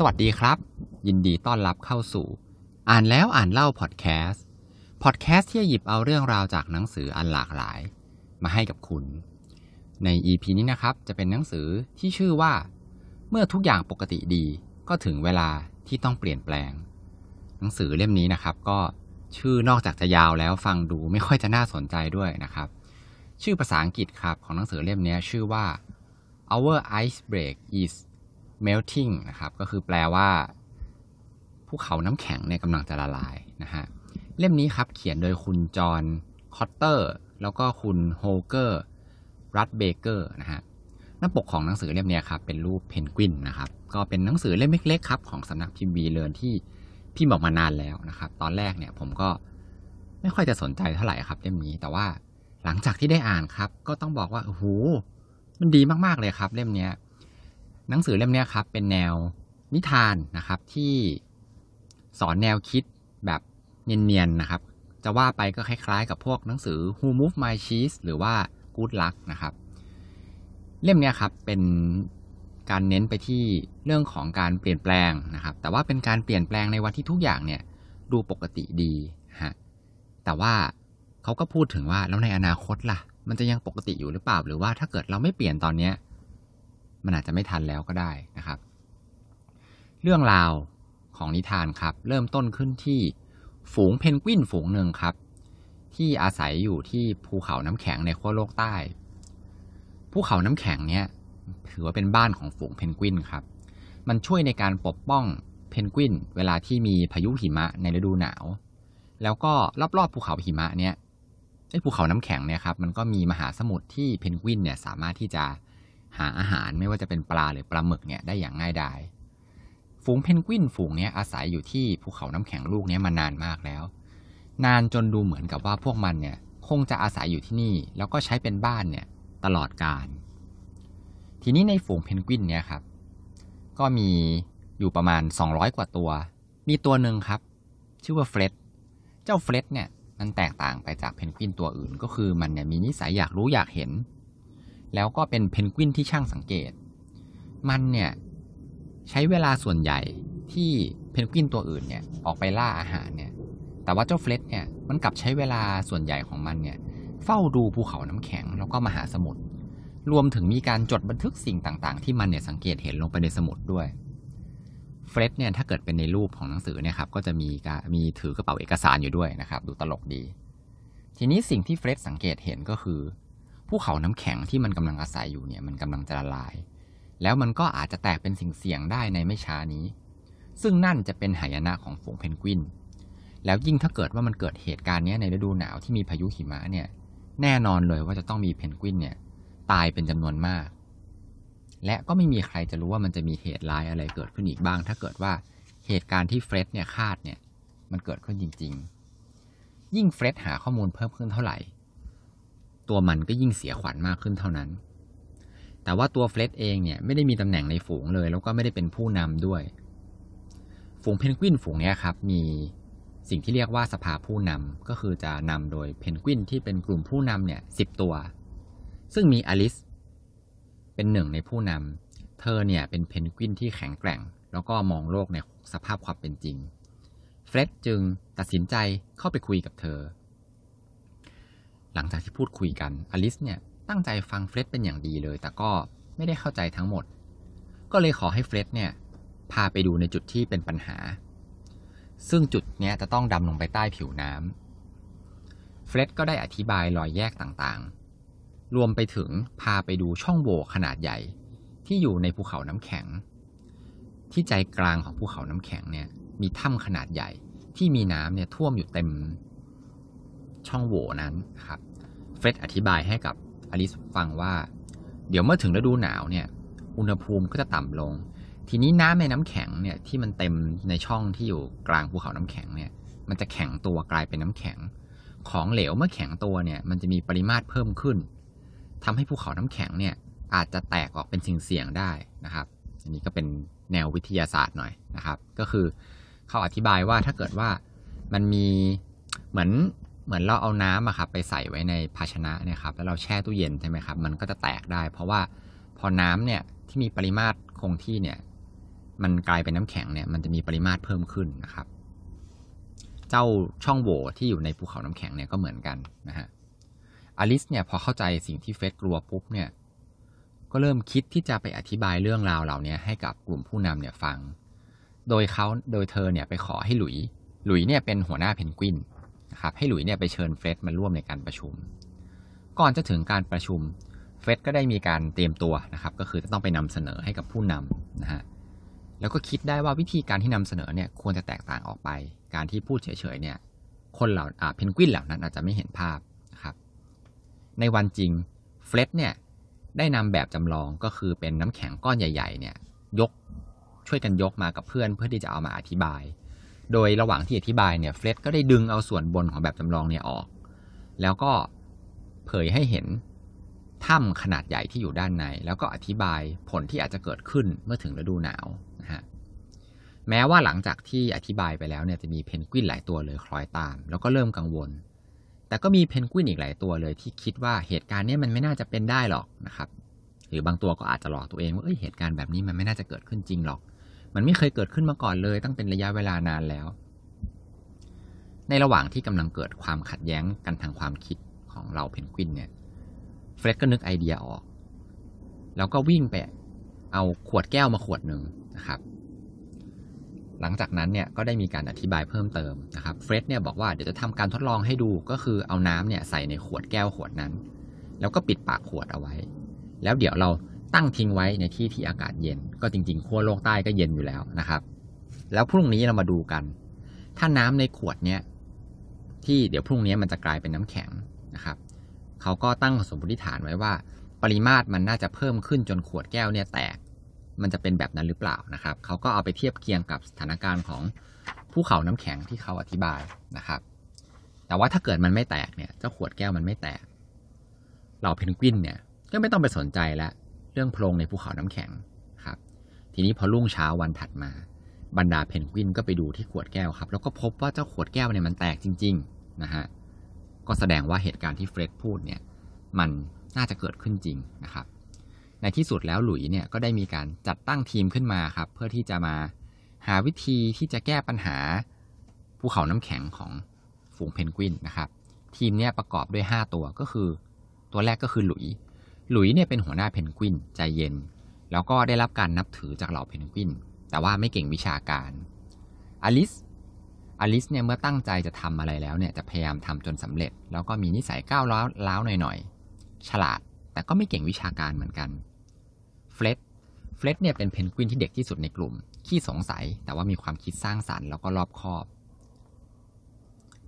สวัสดีครับ ยินดีต้อนรับเข้าสู่ อ่านแล้วอ่านเล่าพอดแคสต์พอดแคสต์ที่หยิบเอาเรื่องราวจากหนังสืออันหลากหลาย มาให้กับคุณ ใน EP นี้นะครับ จะเป็นหนังสือที่ชื่อว่า เมื่อทุกอย่างปกติดีก็ถึงเวลาที่ต้องเปลี่ยนแปลง หนังสือเล่มนี้นะครับ ก็ชื่อนอกจากจะยาวแล้วฟังดูไม่ค่อยจะน่าสนใจด้วยนะครับ ชื่อภาษาอังกฤษครับของหนังสือเล่มนี้ชื่อว่า Our Iceberg Is Melting นะครับ ก็คือแปลว่าภูเขาน้ำแข็งเนี่ยกำลังจะละลายนะฮะ เล่มนี้ครับเขียนโดยคุณจอห์นคอตเตอร์ แล้วก็คุณโฮลเกอร์รัธเกเบอร์นะฮะ หน้าปกของหนังสือเล่มนี้ครับ เป็นรูปเพนกวินนะครับ ก็เป็นหนังสือเล่มเล็กๆครับ ของสำนักพิมพ์วีเลิร์นที่พี่บอกมานานแล้วนะครับ ตอนแรกเนี่ยผมก็ไม่ค่อยจะสนใจเท่าไหร่ครับเล่มนี้ แต่ว่าหลังจากที่ได้อ่านครับ ก็ต้องบอกว่าโอ้โหมันดีมากๆเลยครับ เล่มนี้ หนังสือเล่มนี้ครับเป็นแนวนิทานนะครับที่สอนแนวคิดแบบเนียนๆนะครับ จะว่าไปก็คล้ายๆ กับพวกหนังสือ Who Moved My Cheese หรือว่า Good Luck นะครับ เล่มนี้ครับเป็นการเน้นไปที่เรื่องของการเปลี่ยนแปลงนะครับ แต่ว่าเป็นการเปลี่ยนแปลงในวันที่ทุกอย่างเนี่ยดูปกติดีฮะแต่ว่าเขาก็พูดถึงว่าแล้วในอนาคตล่ะ มันจะยังปกติอยู่หรือเปล่า หรือว่าถ้าเกิดเราไม่เปลี่ยนตอนเนี้ย มันอาจจะไม่ทันแล้วก็ได้นะครับ เรื่องราวของนิทานครับ เริ่มต้นขึ้นที่ฝูงเพนกวินฝูงหนึ่งครับ ที่อาศัยอยู่ที่ภูเขาน้ำแข็งในขั้วโลกใต้ ภูเขาน้ำแข็งเนี่ยถือว่าเป็นบ้านของฝูงเพนกวินครับ มันช่วยในการปกป้องเพนกวินเวลาที่มีพายุหิมะในฤดูหนาว แล้วก็รอบๆภูเขาหิมะเนี่ยไอ้ภูเขาน้ำแข็งเนี่ยครับมันก็มีมหาสมุทรที่เพนกวินเนี่ยสามารถที่จะ หาอาหารไม่ว่าจะเป็นปลาหรือปลาหมึกเนี่ยได้อย่างง่ายดาย ฝูงเพนกวินฝูงนี้อาศัยอยู่ที่ภูเขาน้ำแข็งลูกนี้มานานมากแล้ว นานจนดูเหมือนกับว่าพวกมันเนี่ยคงจะอาศัยอยู่ที่นี่ แล้วก็ใช้เป็นบ้านเนี่ยตลอดกาลทีนี้ในฝูงเพนกวินเนี่ยครับ ก็มีอยู่ประมาณ 200 กว่าตัว มีตัวหนึ่งครับ ชื่อว่าเฟร็ดเจ้าเฟร็ดเนี่ยมันแตกต่างไปจากเพนกวินตัวอื่น ก็คือมันเนี่ยมีนิสัยอยากรู้อยากเห็น แล้วก็เป็นเพนกวินที่ช่างสังเกต มันเนี่ยใช้เวลาส่วนใหญ่ที่เพนกวินตัวอื่นเนี่ยออกไปล่าอาหารเนี่ย แต่ว่าเจ้าเฟร็ดเนี่ยมันกลับใช้เวลาส่วนใหญ่ของมันเนี่ยเฝ้าดูภูเขาน้ำแข็งแล้วก็มหาสมุทร รวมถึงมีการจดบันทึกสิ่งต่างๆ ที่มันเนี่ยสังเกตเห็นลงไปในสมุดด้วย เฟรดเนี่ยถ้าเกิดเป็นในรูปของหนังสือเนี่ยครับก็จะมีการมีถือกระเป๋าเอกสารอยู่ด้วยนะครับ ดูตลกดี ทีนี้สิ่งที่เฟรดสังเกตเห็นก็คือ ภูเขาน้ำแข็งที่มันกำลังอาศัยอยู่เนี่ยมันกำลังจะละลาย แล้วมันก็อาจจะแตกเป็นสิ่งเสี่ยงได้ในไม่ช้านี้ ซึ่งนั่นจะเป็นหายนะของฝูงเพนกวิน แล้วยิ่งถ้าเกิดว่ามันเกิดเหตุการณ์นี้ในฤดูหนาวที่มีพายุหิมะเนี่ยแน่นอนเลยว่าจะต้องมีเพนกวินเนี่ยตายเป็นจำนวนมาก และก็ไม่มีใครจะรู้ว่ามันจะมีเหตุร้ายอะไรเกิดขึ้นอีกบ้าง ถ้าเกิดว่าเหตุการณ์ที่เฟร็ดเนี่ยคาดเนี่ยมันเกิดขึ้นจริง ๆ ยิ่งเฟร็ดหาข้อมูลเพิ่มขึ้นเท่าไหร่ ตัวมันก็ยิ่งเสียขวัญมากขึ้นเท่านั้น แต่ว่าตัวเฟร็ดเองเนี่ยไม่ได้มีตำแหน่งในฝูงเลย แล้วก็ไม่ได้เป็นผู้นำด้วย ฝูงเพนกวินฝูงนี้ครับ มีสิ่งที่เรียกว่าสภาผู้นำก็คือจะนำโดยเพนกวินที่เป็นกลุ่มผู้นำเนี่ยสิบตัว ซึ่งมีอลิสเป็นหนึ่งในผู้นำเธอเนี่ยเป็นเพนกวินที่แข็งแกร่ง แล้วก็มองโลกในสภาพความเป็นจริงเฟร็ดจึงตัดสินใจเข้าไปคุยกับเธอ หลังจากที่พูดคุยกันอลิสเนี่ยตั้งใจฟังเฟร็ดเป็นอย่างดีเลย แต่ก็ไม่ได้เข้าใจทั้งหมด ก็เลยขอให้เฟร็ดเนี่ยพาไปดูในจุดที่เป็นปัญหา ซึ่งจุดเนี้ยจะต้องดำลงไปใต้ผิวน้ำเฟร็ดก็ได้อธิบายรอยแยกต่างๆ รวมไปถึงพาไปดูช่องโหว่ขนาดใหญ่ที่อยู่ในภูเขาน้ำแข็ง ที่ใจกลางของภูเขาน้ำแข็งเนี่ยมีถ้ำขนาดใหญ่ที่มีน้ำเนี่ยท่วมอยู่เต็ม ช่องโหว่นั้นครับเฟดอธิบายให้กับอลิสฟังว่า เดี๋ยวเมื่อถึงฤดูหนาวเนี่ยอุณหภูมิก็จะต่ำลง ทีนี้น้ำในน้ำแข็งเนี่ยที่มันเต็มในช่องที่อยู่กลางภูเขาน้ำแข็งเนี่ยมันจะแข็งตัวกลายเป็นน้ำแข็ง ของเหลวเมื่อแข็งตัวเนี่ยมันจะมีปริมาตรเพิ่มขึ้นทำให้ภูเขาน้ำแข็งเนี่ยอาจจะแตกออกเป็นสิ่งเสี่ยงได้นะครับ อันนี้ก็เป็นแนววิทยาศาสตร์หน่อยนะครับ ก็คือเขาอธิบายว่าถ้าเกิดว่ามันมีเหมือน เหมือนเราเอาน้ำอะครับไปใส่ไว้ในภาชนะเนี่ยครับแล้วเราแช่ตู้เย็นใช่ไหมครับมันก็จะแตกได้ เพราะว่าพอน้ำเนี่ยที่มีปริมาตรคงที่เนี่ยมันกลายเป็นน้ำแข็งเนี่ยมันจะมีปริมาตรเพิ่มขึ้นนะครับ เจ้าช่องโหว่ที่อยู่ในภูเขาน้ำแข็งเนี่ยก็เหมือนกันนะฮะอลิสเนี่ยพอเข้าใจสิ่งที่เฟสกลัวปุ๊บเนี่ยก็เริ่มคิดที่จะไปอธิบายเรื่องราวเหล่านี้ให้กับกลุ่มผู้นำเนี่ยฟัง โดยเขาโดยเธอเนี่ยไปขอให้หลุย หลุยเนี่ยเป็นหัวหน้าเพนกวิน ครับให้หลุยเนี่ยไปเชิญเฟร็ดมาร่วมในการประชุม ก่อนจะถึงการประชุมเฟร็ดก็ได้มีการเตรียมตัวนะครับ ก็คือจะต้องไปนำเสนอให้กับผู้นำนะฮะแล้วก็คิดได้ว่าวิธีการที่นำเสนอเนี่ยควรจะแตกต่างออกไป การที่พูดเฉยๆเนี่ยคนเหล่าอ่าเพนกวินเหล่านั้นอาจจะไม่เห็นภาพนะครับ ในวันจริงเฟร็ดเนี่ยได้นำแบบจำลองก็คือเป็นน้ำแข็งก้อนใหญ่ ๆ เนี่ยยกช่วยกันยกมากับเพื่อนเพื่อที่จะเอามาอธิบาย โดยระหว่างที่อธิบายเนี่ยเฟรดก็ได้ดึงเอาส่วนบนของแบบจำลองเนี่ยออก แล้วก็เผยให้เห็นถ้ำขนาดใหญ่ที่อยู่ด้านใน แล้วก็อธิบายผลที่อาจจะเกิดขึ้นเมื่อถึงฤดูหนาวนะฮะแม้ว่าหลังจากที่อธิบายไปแล้วเนี่ยจะมีเพนกวินหลายตัวเลยคล้อยตาม แล้วก็เริ่มกังวล แต่ก็มีเพนกวินอีกหลายตัวเลย ที่คิดว่าเหตุการณ์นี้มันไม่น่าจะเป็นได้หรอกนะครับ หรือบางตัวก็อาจจะหลอกตัวเองว่าเอ้ยเหตุการณ์แบบนี้มันไม่น่าจะเกิดขึ้นจริงหรอก มันไม่เคยเกิดขึ้นมาก่อนเลย ตั้งเป็นระยะเวลานานแล้ว ในระหว่างที่กำลังเกิดความขัดแย้งกันทางความคิดของเราเพนกวินเนี่ยเฟร็ดก็นึกไอเดียออก แล้วก็วิ่งไปเอาขวดแก้วมาขวดหนึ่งนะครับ หลังจากนั้นเนี่ยก็ได้มีการอธิบายเพิ่มเติมนะครับเฟร็ดเนี่ยบอกว่าเดี๋ยวจะทำการทดลองให้ดูก็คือเอาน้ำเนี่ยใส่ในขวดแก้วขวดนั้น แล้วก็ปิดปากขวดเอาไว้ แล้วเดี๋ยวเรา ตั้งทิ้งไว้ในที่ที่อากาศเย็น ก็จริงๆขั้วโลกใต้ก็เย็นอยู่แล้วนะครับ แล้วพรุ่งนี้เรามาดูกัน ถ้าน้ำในขวดเนี้ยที่เดี๋ยวพรุ่งนี้มันจะกลายเป็นน้ำแข็งนะครับ เขาก็ตั้งสมมติฐานไว้ว่า ปริมาตรมันน่าจะเพิ่มขึ้นจนขวดแก้วเนี่ยแตก มันจะเป็นแบบนั้นหรือเปล่านะครับ เขาก็เอาไปเทียบเคียงกับสถานการณ์ของภูเขาน้ำแข็งที่เขาอธิบายนะครับ แต่ว่าถ้าเกิดมันไม่แตกเนี่ย เจ้าขวดแก้วมันไม่แตก เหล่าเพนกวินเนี่ย ก็ไม่ต้องไปสนใจละเรื่องโพรงในภูเขาน้ำแข็งครับ ทีนี้พอรุ่งเช้าวันถัดมา บรรดาเพนกวินก็ไปดูที่ขวดแก้วครับ แล้วก็พบว่าเจ้าขวดแก้วเนี่ยมันแตกจริงๆนะฮะก็แสดงว่าเหตุการณ์ที่เฟร็ดพูดเนี่ยมันน่าจะเกิดขึ้นจริงนะครับ ในที่สุดแล้วหลุยเนี่ยก็ได้มีการจัดตั้งทีมขึ้นมาครับ เพื่อที่จะมาหาวิธีที่จะแก้ปัญหาภูเขาน้ำแข็งของฝูงเพนกวินนะครับ ทีมเนี่ยประกอบด้วย 5 ตัวก็คือ ตัวแรกก็คือหลุย หลุยเนี่ยเป็นหัวหน้าเพนกวินใจเย็น แล้วก็ได้รับการนับถือจากเหล่าเพนกวิน แต่ว่าไม่เก่งวิชาการอลิสอลิสเนี่ยเมื่อตั้งใจจะทำอะไรแล้วเนี่ยจะพยายามทำจนสำเร็จ แล้วก็มีนิสัยก้าวร้าวล้าวหน่อยๆฉลาด แต่ก็ไม่เก่งวิชาการเหมือนกันเฟร็ดเฟร็ดเนี่ยเป็นเพนกวินที่เด็กที่สุดในกลุ่ม ขี้สงสัยแต่ว่ามีความคิดสร้างสรรค์แล้วก็รอบคอบ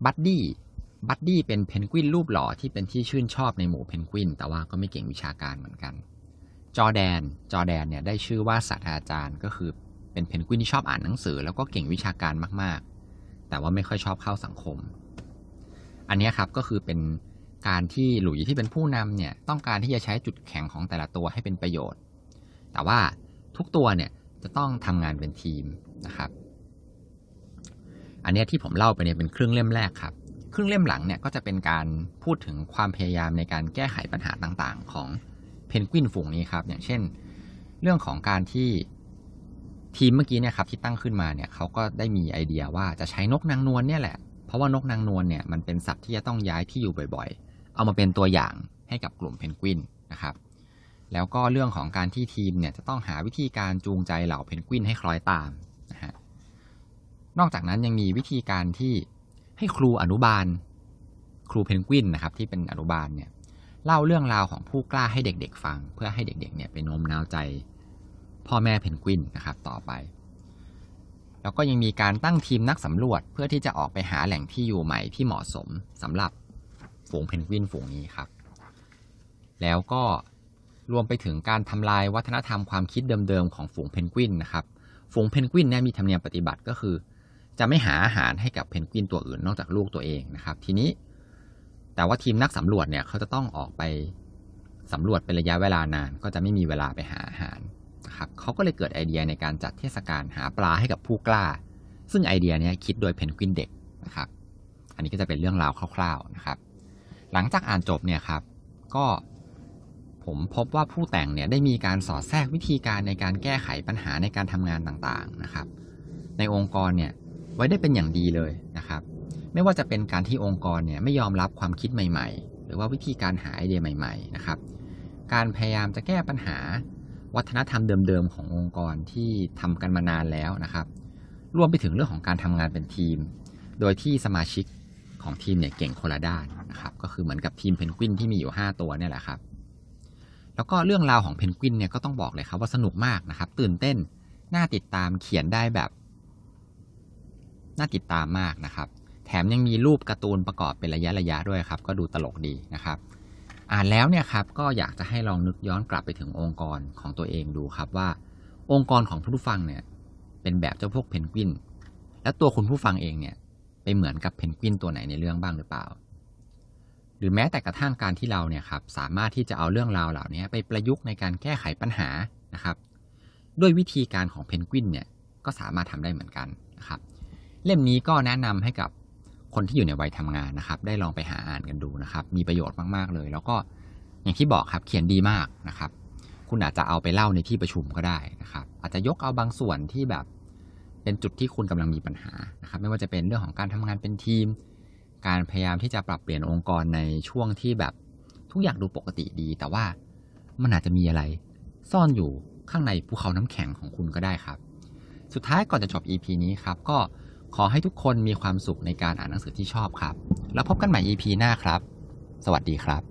บัดดี้ บัดดี้เป็นเพนกวินรูปหล่อที่เป็นที่ชื่นชอบในหมู่เพนกวิน แต่ว่าก็ไม่เก่งวิชาการเหมือนกัน จอร์แดน จอร์แดนเนี่ยได้ชื่อว่าศาสตราจารย์ก็คือเป็นเพนกวินที่ชอบอ่านหนังสือ แล้วก็เก่งวิชาการมาก ๆ แต่ว่าไม่ค่อยชอบเข้าสังคม อันนี้ครับก็คือเป็นการที่หลุยที่เป็นผู้นำเนี่ยต้องการที่จะใช้จุดแข็งของแต่ละตัวให้เป็นประโยชน์ แต่ว่าทุกตัวเนี่ยจะต้องทำงานเป็นทีมนะครับ อันนี้ที่ผมเล่าไปเนี่ยเป็นครึ่งเล่มแรกครับ ครึ่งเล่มหลังเนี่ยก็จะเป็นการพูดถึงความพยายามในการแก้ไขปัญหาต่างๆ ของเพนกวินฝูงนี้ครับ อย่างเช่น เรื่องของการที่ทีมเมื่อกี้เนี่ยครับที่ตั้งขึ้นมาเนี่ยเขาก็ได้มีไอเดียว่าจะใช้นกนางนวลเนี่ยแหละ เพราะว่านกนางนวลเนี่ยมันเป็นสัตว์ที่จะต้องย้ายที่อยู่บ่อยๆ เอามาเป็นตัวอย่างให้กับกลุ่มเพนกวินนะครับ แล้วก็เรื่องของการที่ทีมเนี่ยจะต้องหาวิธีการจูงใจเหล่าเพนกวินให้คล้อยตามนะฮะ นอกจากนั้นยังมีวิธีการที่ ให้ครูอนุบาล ครูเพนกวินนะครับที่เป็นอนุบาลเนี่ยเล่าเรื่องราวของผู้กล้าให้เด็กๆ ฟัง เพื่อให้เด็กๆเนี่ยไปโน้มน้าวใจ พ่อแม่เพนกวินนะครับต่อไป แล้วก็ยังมีการตั้งทีมนักสำรวจเพื่อที่จะออกไปหาแหล่งที่อยู่ใหม่ที่เหมาะสมสำหรับฝูงเพนกวินฝูงนี้ครับ แล้วก็รวมไปถึงการทำลายวัฒนธรรมความคิดเดิมๆของฝูงเพนกวินนะครับ ฝูงเพนกวินเนี่ยมีธรรมเนียมปฏิบัติก็คือ จะไม่หาอาหารให้กับเพนกวินตัวอื่นนอกจากลูกตัวเองนะครับ ทีนี้ แต่ว่าทีมนักสำรวจเนี่ยเขาจะต้องออกไปสำรวจเป็นระยะเวลานาน ก็จะไม่มีเวลาไปหาอาหารนะครับเขาก็เลยเกิดไอเดียในการจัดเทศกาลหาปลาให้กับผู้กล้า ซึ่งไอเดียนี้คิดโดยเพนกวินเด็กนะครับ อันนี้ก็จะเป็นเรื่องราวคร่าวๆนะครับ หลังจากอ่านจบเนี่ยครับก็ผมพบว่าผู้แต่งเนี่ยได้มีการสอดแทรกวิธีการในการแก้ไขปัญหาในการทำงานต่างๆนะครับ ในองค์กรเนี่ย ว้ได้เป็นอย่างดีเลยนะครับ ไม่ว่าจะเป็นการที่องค์กรเนี่ยไม่ยอมรับความคิดใหม่ ๆ หรือว่าวิธีการหาไอเดียใหม่ ๆ นะครับ การพยายามจะแก้ปัญหาวัฒนธรรมเดิมๆขององค์กรที่ทำกันมานานแล้วนะครับ รวมไปถึงเรื่องของการทำงานเป็นทีม โดยที่สมาชิกของทีมเนี่ยเก่งคนละด้านนะครับ ก็คือเหมือนกับทีมเพนกวินที่มีอยู่ 5 ตัวเนี่ยแหละครับ แล้วก็เรื่องราวของเพนกวินเนี่ยก็ต้องบอกเลยครับว่าสนุกมากนะครับ ตื่นเต้น น่าติดตามเขียนได้แบบ น่าติดตามมากนะครับ แถมยังมีรูปการ์ตูนประกอบเป็นระยะระยะด้วยครับ ก็ดูตลกดีนะครับ อ่านแล้วเนี่ยครับก็อยากจะให้ลองนึกย้อนกลับไปถึงองค์กรของตัวเองดูครับว่า องค์กรของผู้ฟังเนี่ย เป็นแบบเจ้าพวกเพนกวิน และตัวคุณผู้ฟังเองเนี่ยไปเหมือนกับเพนกวินตัวไหนในเรื่องบ้างหรือเปล่า หรือแม้แต่กระทั่งการที่เราเนี่ยครับสามารถที่จะเอาเรื่องราวเหล่านี้ไปประยุกต์ในการแก้ไขปัญหานะครับ ด้วยวิธีการของเพนกวินเนี่ยก็สามารถทำได้เหมือนกันนะครับ เล่มนี้ก็แนะนำให้กับคนที่อยู่ในวัยทำงานนะครับ ได้ลองไปหาอ่านกันดูนะครับ มีประโยชน์มากๆเลย แล้วก็อย่างที่บอกครับเขียนดีมากนะครับ คุณอาจจะเอาไปเล่าในที่ประชุมก็ได้นะครับ อาจจะยกเอาบางส่วนที่แบบ เป็นจุดที่คุณกำลังมีปัญหานะครับ ไม่ว่าจะเป็นเรื่องของการทำงานเป็นทีม การพยายามที่จะปรับเปลี่ยนองค์กรในช่วงที่แบบทุกอย่างดูปกติดี แต่ว่ามันอาจจะมีอะไร ซ่อนอยู่ข้างในภูเขาน้ำแข็งของคุณก็ได้ครับ สุดท้ายก่อนจะจบ EP นี้ครับก็ ขอให้ทุกคนมีความสุขในการอ่านหนังสือที่ชอบครับ แล้วพบกันใหม่ EP หน้าครับ สวัสดีครับ